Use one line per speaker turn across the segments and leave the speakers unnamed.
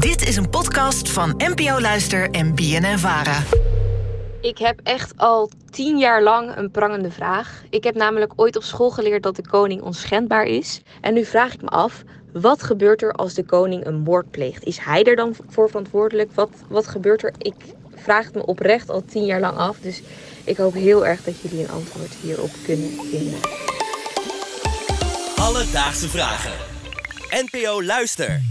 Dit is een podcast van NPO Luister en BNN Vara.
Ik heb echt al tien jaar lang een prangende vraag. Ik heb namelijk ooit op school geleerd dat de koning onschendbaar is. En nu vraag ik me af, wat gebeurt er als de koning een moord pleegt? Is hij er dan voor verantwoordelijk? Wat, wat gebeurt er? Ik vraag het me oprecht al tien jaar lang af. Dus ik hoop heel erg dat jullie een antwoord hierop kunnen vinden.
Alledaagse vragen. NPO Luister.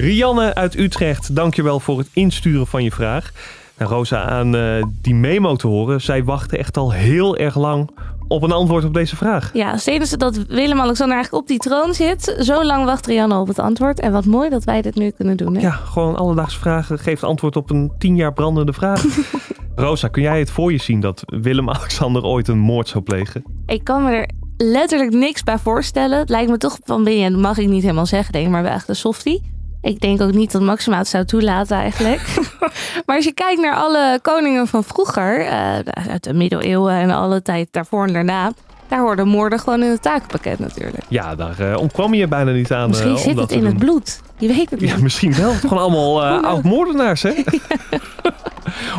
Rianne uit Utrecht, dankjewel voor het insturen van je vraag. Nou, Rosa, aan eh, die memo te horen, zij wachten echt al heel erg lang op een antwoord op deze vraag.
Ja, sinds dat Willem-Alexander eigenlijk op die troon zit, zo lang wacht Rianne op het antwoord. En wat mooi dat wij dit nu kunnen doen. Hè?
Ja, gewoon alledaagse vragen geeft antwoord op een tien jaar brandende vraag. Rosa, kun jij het voor je zien dat Willem-Alexander ooit een moord zou plegen?
Ik kan me er letterlijk niks bij voorstellen. Het lijkt me toch van binnen, dat mag ik niet helemaal zeggen, denk ik, maar wel echt een softie. Ik denk ook niet dat Maxima het zou toelaten eigenlijk. maar als je kijkt naar alle koningen van vroeger, uh, uit de middeleeuwen en alle tijd daarvoor en daarna, daar hoorden moorden gewoon in het takenpakket natuurlijk.
Ja, daar uh, ontkwam je bijna niet aan.
Misschien
uh,
zit het in het bloed. Je weet het niet.
Ja, misschien wel. Gewoon allemaal uh, oud-moordenaars, hè?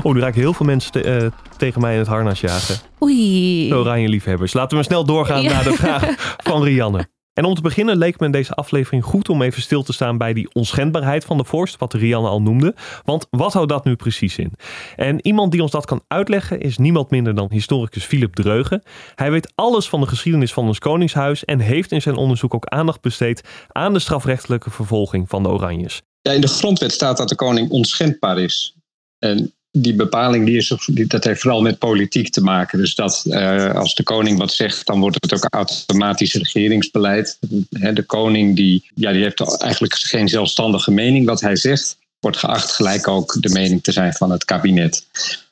oh, nu raken heel veel mensen te, tegen mij in het harnas jagen.
Oei.
Oranje liefhebbers. Laten we snel doorgaan ja. naar de vraag van Rianne. En om te beginnen leek me in deze aflevering goed om even stil te staan bij die onschendbaarheid van de vorst, wat Rianne al noemde. Want wat houdt dat nu precies in? En iemand die ons dat kan uitleggen is niemand minder dan historicus Philip Dreugen. Hij weet alles van de geschiedenis van ons koningshuis en heeft in zijn onderzoek ook aandacht besteed aan de strafrechtelijke vervolging van de Oranjes.
Ja, in de grondwet staat dat de koning onschendbaar is. En die bepaling die is, dat heeft vooral met politiek te maken. Dus dat uh, als de koning wat zegt, dan wordt het ook automatisch regeringsbeleid. de koning die, ja, die heeft eigenlijk geen zelfstandige mening. Wat hij zegt, wordt geacht gelijk ook de mening te zijn van het kabinet.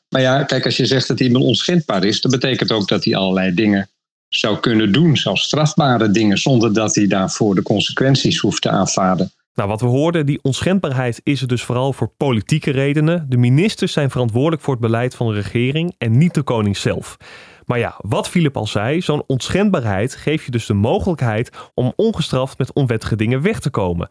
Maar ja, kijk, als je zegt dat iemand onschendbaar is, dat betekent ook dat hij allerlei dingen zou kunnen doen, zelfs strafbare dingen, zonder dat hij daarvoor de consequenties hoeft te aanvaarden.
Nou, wat we hoorden, die onschendbaarheid is er dus vooral voor politieke redenen. De ministers zijn verantwoordelijk voor het beleid van de regering en niet de koning zelf. Maar ja, wat Philip al zei, zo'n onschendbaarheid geeft je dus de mogelijkheid om ongestraft met onwettige dingen weg te komen.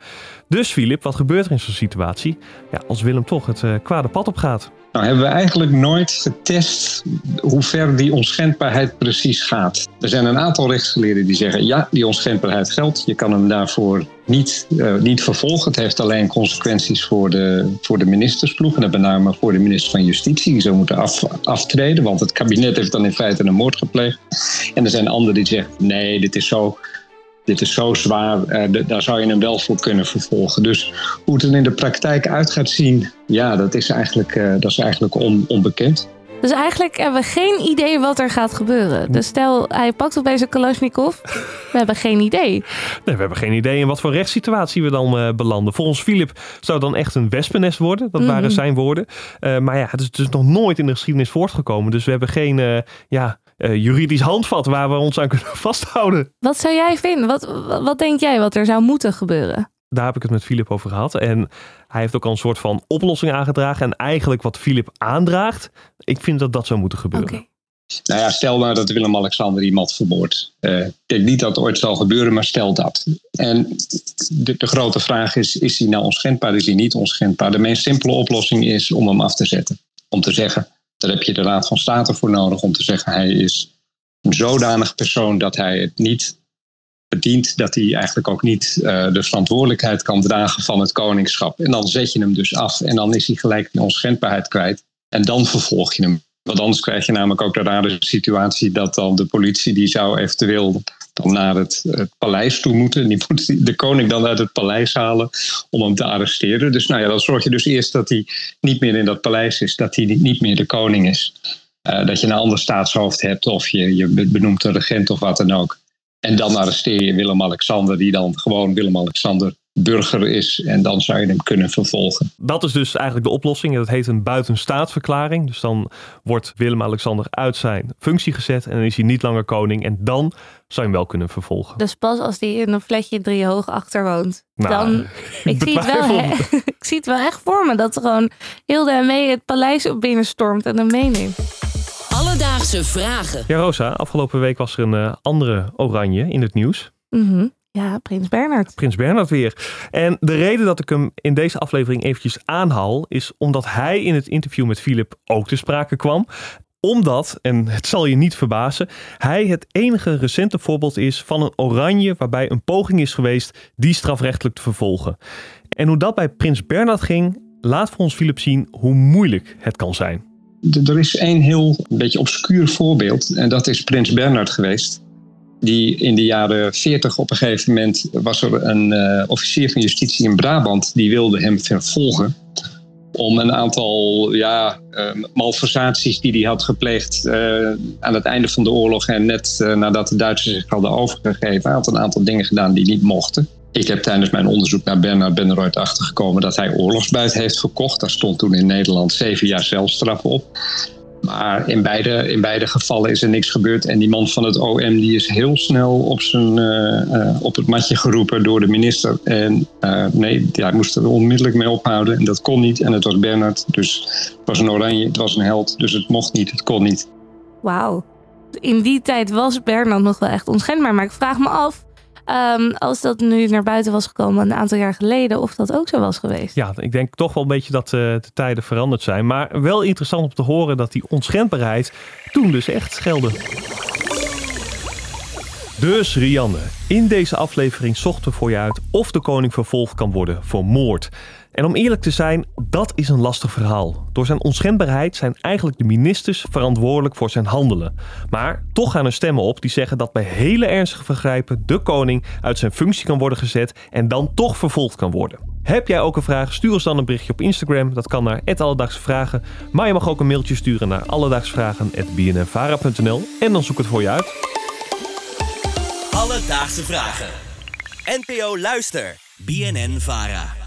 Dus Philip, wat gebeurt er in zo'n situatie? Ja, als Willem toch het uh, kwade pad op gaat.
Nou hebben we eigenlijk nooit getest hoe ver die onschendbaarheid precies gaat. Er zijn een aantal rechtsgeleerden die zeggen ja, die onschendbaarheid geldt. Je kan hem daarvoor niet, uh, niet vervolgen. Het heeft alleen consequenties voor de, voor de ministersploeg. En met name voor de minister van Justitie. Die zou moeten af, aftreden, want het kabinet heeft dan in feite een moord gepleegd. En er zijn anderen die zeggen nee, dit is zo dit is zo zwaar, uh, daar zou je hem wel voor kunnen vervolgen. Dus hoe het er in de praktijk uit gaat zien, ja, dat is eigenlijk, uh, dat is eigenlijk on, onbekend.
Dus eigenlijk hebben we geen idee wat er gaat gebeuren. Dus stel, hij pakt opeens een Kalashnikov. We hebben geen idee.
Nee, we hebben geen idee in wat voor rechtssituatie we dan uh, belanden. Volgens Philip zou dan echt een wespennest worden. Dat mm waren zijn woorden. Uh, maar ja, het is dus nog nooit in de geschiedenis voortgekomen. Dus we hebben geen uh, ja, juridisch handvat waar we ons aan kunnen vasthouden.
Wat zou jij vinden? Wat, wat denk jij wat er zou moeten gebeuren?
Daar heb ik het met Filip over gehad. En hij heeft ook al een soort van oplossing aangedragen. En eigenlijk wat Filip aandraagt, ik vind dat dat zou moeten gebeuren.
Okay.
Nou ja, stel nou dat Willem-Alexander iemand vermoordt. Uh, ik denk niet dat het ooit zal gebeuren, maar stel dat. En de, de, grote vraag is, is hij nou onschendbaar, is hij niet onschendbaar? De meest simpele oplossing is om hem af te zetten. Om te zeggen, daar heb je de Raad van State voor nodig om te zeggen hij is een zodanig persoon dat hij het niet verdient, dat hij eigenlijk ook niet uh, de verantwoordelijkheid kan dragen van het koningschap. En dan zet je hem dus af en dan is hij gelijk die onschendbaarheid kwijt. En dan vervolg je hem. Want anders krijg je namelijk ook de rare situatie dat dan de politie die zou eventueel naar het, paleis toe moeten. Die moet de koning dan uit het paleis halen om hem te arresteren. Dus nou ja, dan zorg je dus eerst dat hij niet meer in dat paleis is, dat hij niet meer de koning is. Uh, dat je een ander staatshoofd hebt of je, je benoemt een regent of wat dan ook. En dan arresteer je Willem-Alexander, die dan gewoon Willem-Alexander burger is. En dan zou je hem kunnen vervolgen.
Dat is dus eigenlijk de oplossing. Dat heet een buitenstaatsverklaring. Dus dan wordt Willem-Alexander uit zijn functie gezet. En dan is hij niet langer koning. En dan zou je hem wel kunnen vervolgen.
Dus pas als hij in een flatje drie hoog achter woont. Nou, dan, ik, zie het wel, ik zie het wel echt voor me. Dat er gewoon Hilde en mee het paleis op binnen stormt en hem meeneemt.
Alledaagse vragen.
Ja, Rosa, afgelopen week was er een uh, andere oranje in het nieuws.
Mm -hmm. Ja, Prins Bernard.
Prins Bernard weer. En de reden dat ik hem in deze aflevering eventjes aanhaal, is omdat hij in het interview met Philip ook te sprake kwam omdat, en het zal je niet verbazen, hij het enige recente voorbeeld is van een oranje waarbij een poging is geweest die strafrechtelijk te vervolgen. En hoe dat bij Prins Bernard ging, laat voor ons Philip zien hoe moeilijk het kan zijn.
Er is één heel een beetje obscuur voorbeeld en dat is Prins Bernard geweest. Die in de jaren 40 op een gegeven moment was er een uh, officier van justitie in Brabant die wilde hem vervolgen om een aantal ja, uh, malversaties die hij had gepleegd uh, aan het einde van de oorlog en net nadat de Duitsers zich hadden overgegeven. Hij had een aantal dingen gedaan die niet mochten. Ik heb tijdens mijn onderzoek naar Bernard Benneroyd achtergekomen dat hij oorlogsbuit heeft verkocht. Daar stond toen in Nederland zeven jaar celstraf op. Maar in beide, in beide gevallen is er niks gebeurd. En die man van het OM die is heel snel op, zijn, uh, uh, op het matje geroepen door de minister. En uh, nee, hij moest er onmiddellijk mee ophouden. En dat kon niet. En het was Bernard. Dus het was een oranje, het was een held. Dus het mocht niet, het kon niet.
Wauw. In die tijd was Bernard nog wel echt onschendbaar. Maar ik vraag me af, Um, als dat nu naar buiten was gekomen een aantal jaar geleden, of dat ook zo was geweest.
Ja, ik denk toch wel een beetje dat uh, de tijden veranderd zijn. Maar wel interessant om te horen dat die onschendbaarheid toen dus echt schelde. Dus Rianne, in deze aflevering zochten we voor je uit of de koning vervolgd kan worden voor moord. En om eerlijk te zijn, dat is een lastig verhaal. Door zijn onschendbaarheid zijn eigenlijk de ministers verantwoordelijk voor zijn handelen. Maar toch gaan er stemmen op die zeggen dat bij hele ernstige vergrijpen de koning uit zijn functie kan worden gezet en dan toch vervolgd kan worden. Heb jij ook een vraag? Stuur ons dan een berichtje op Instagram. Dat kan naar Alledaagse Vragen. Maar je mag ook een mailtje sturen naar alledaagsvragen.bnnvara.nl en dan zoek het voor je uit.
Alledaagse Vragen. NPO Luister. BNN Vara.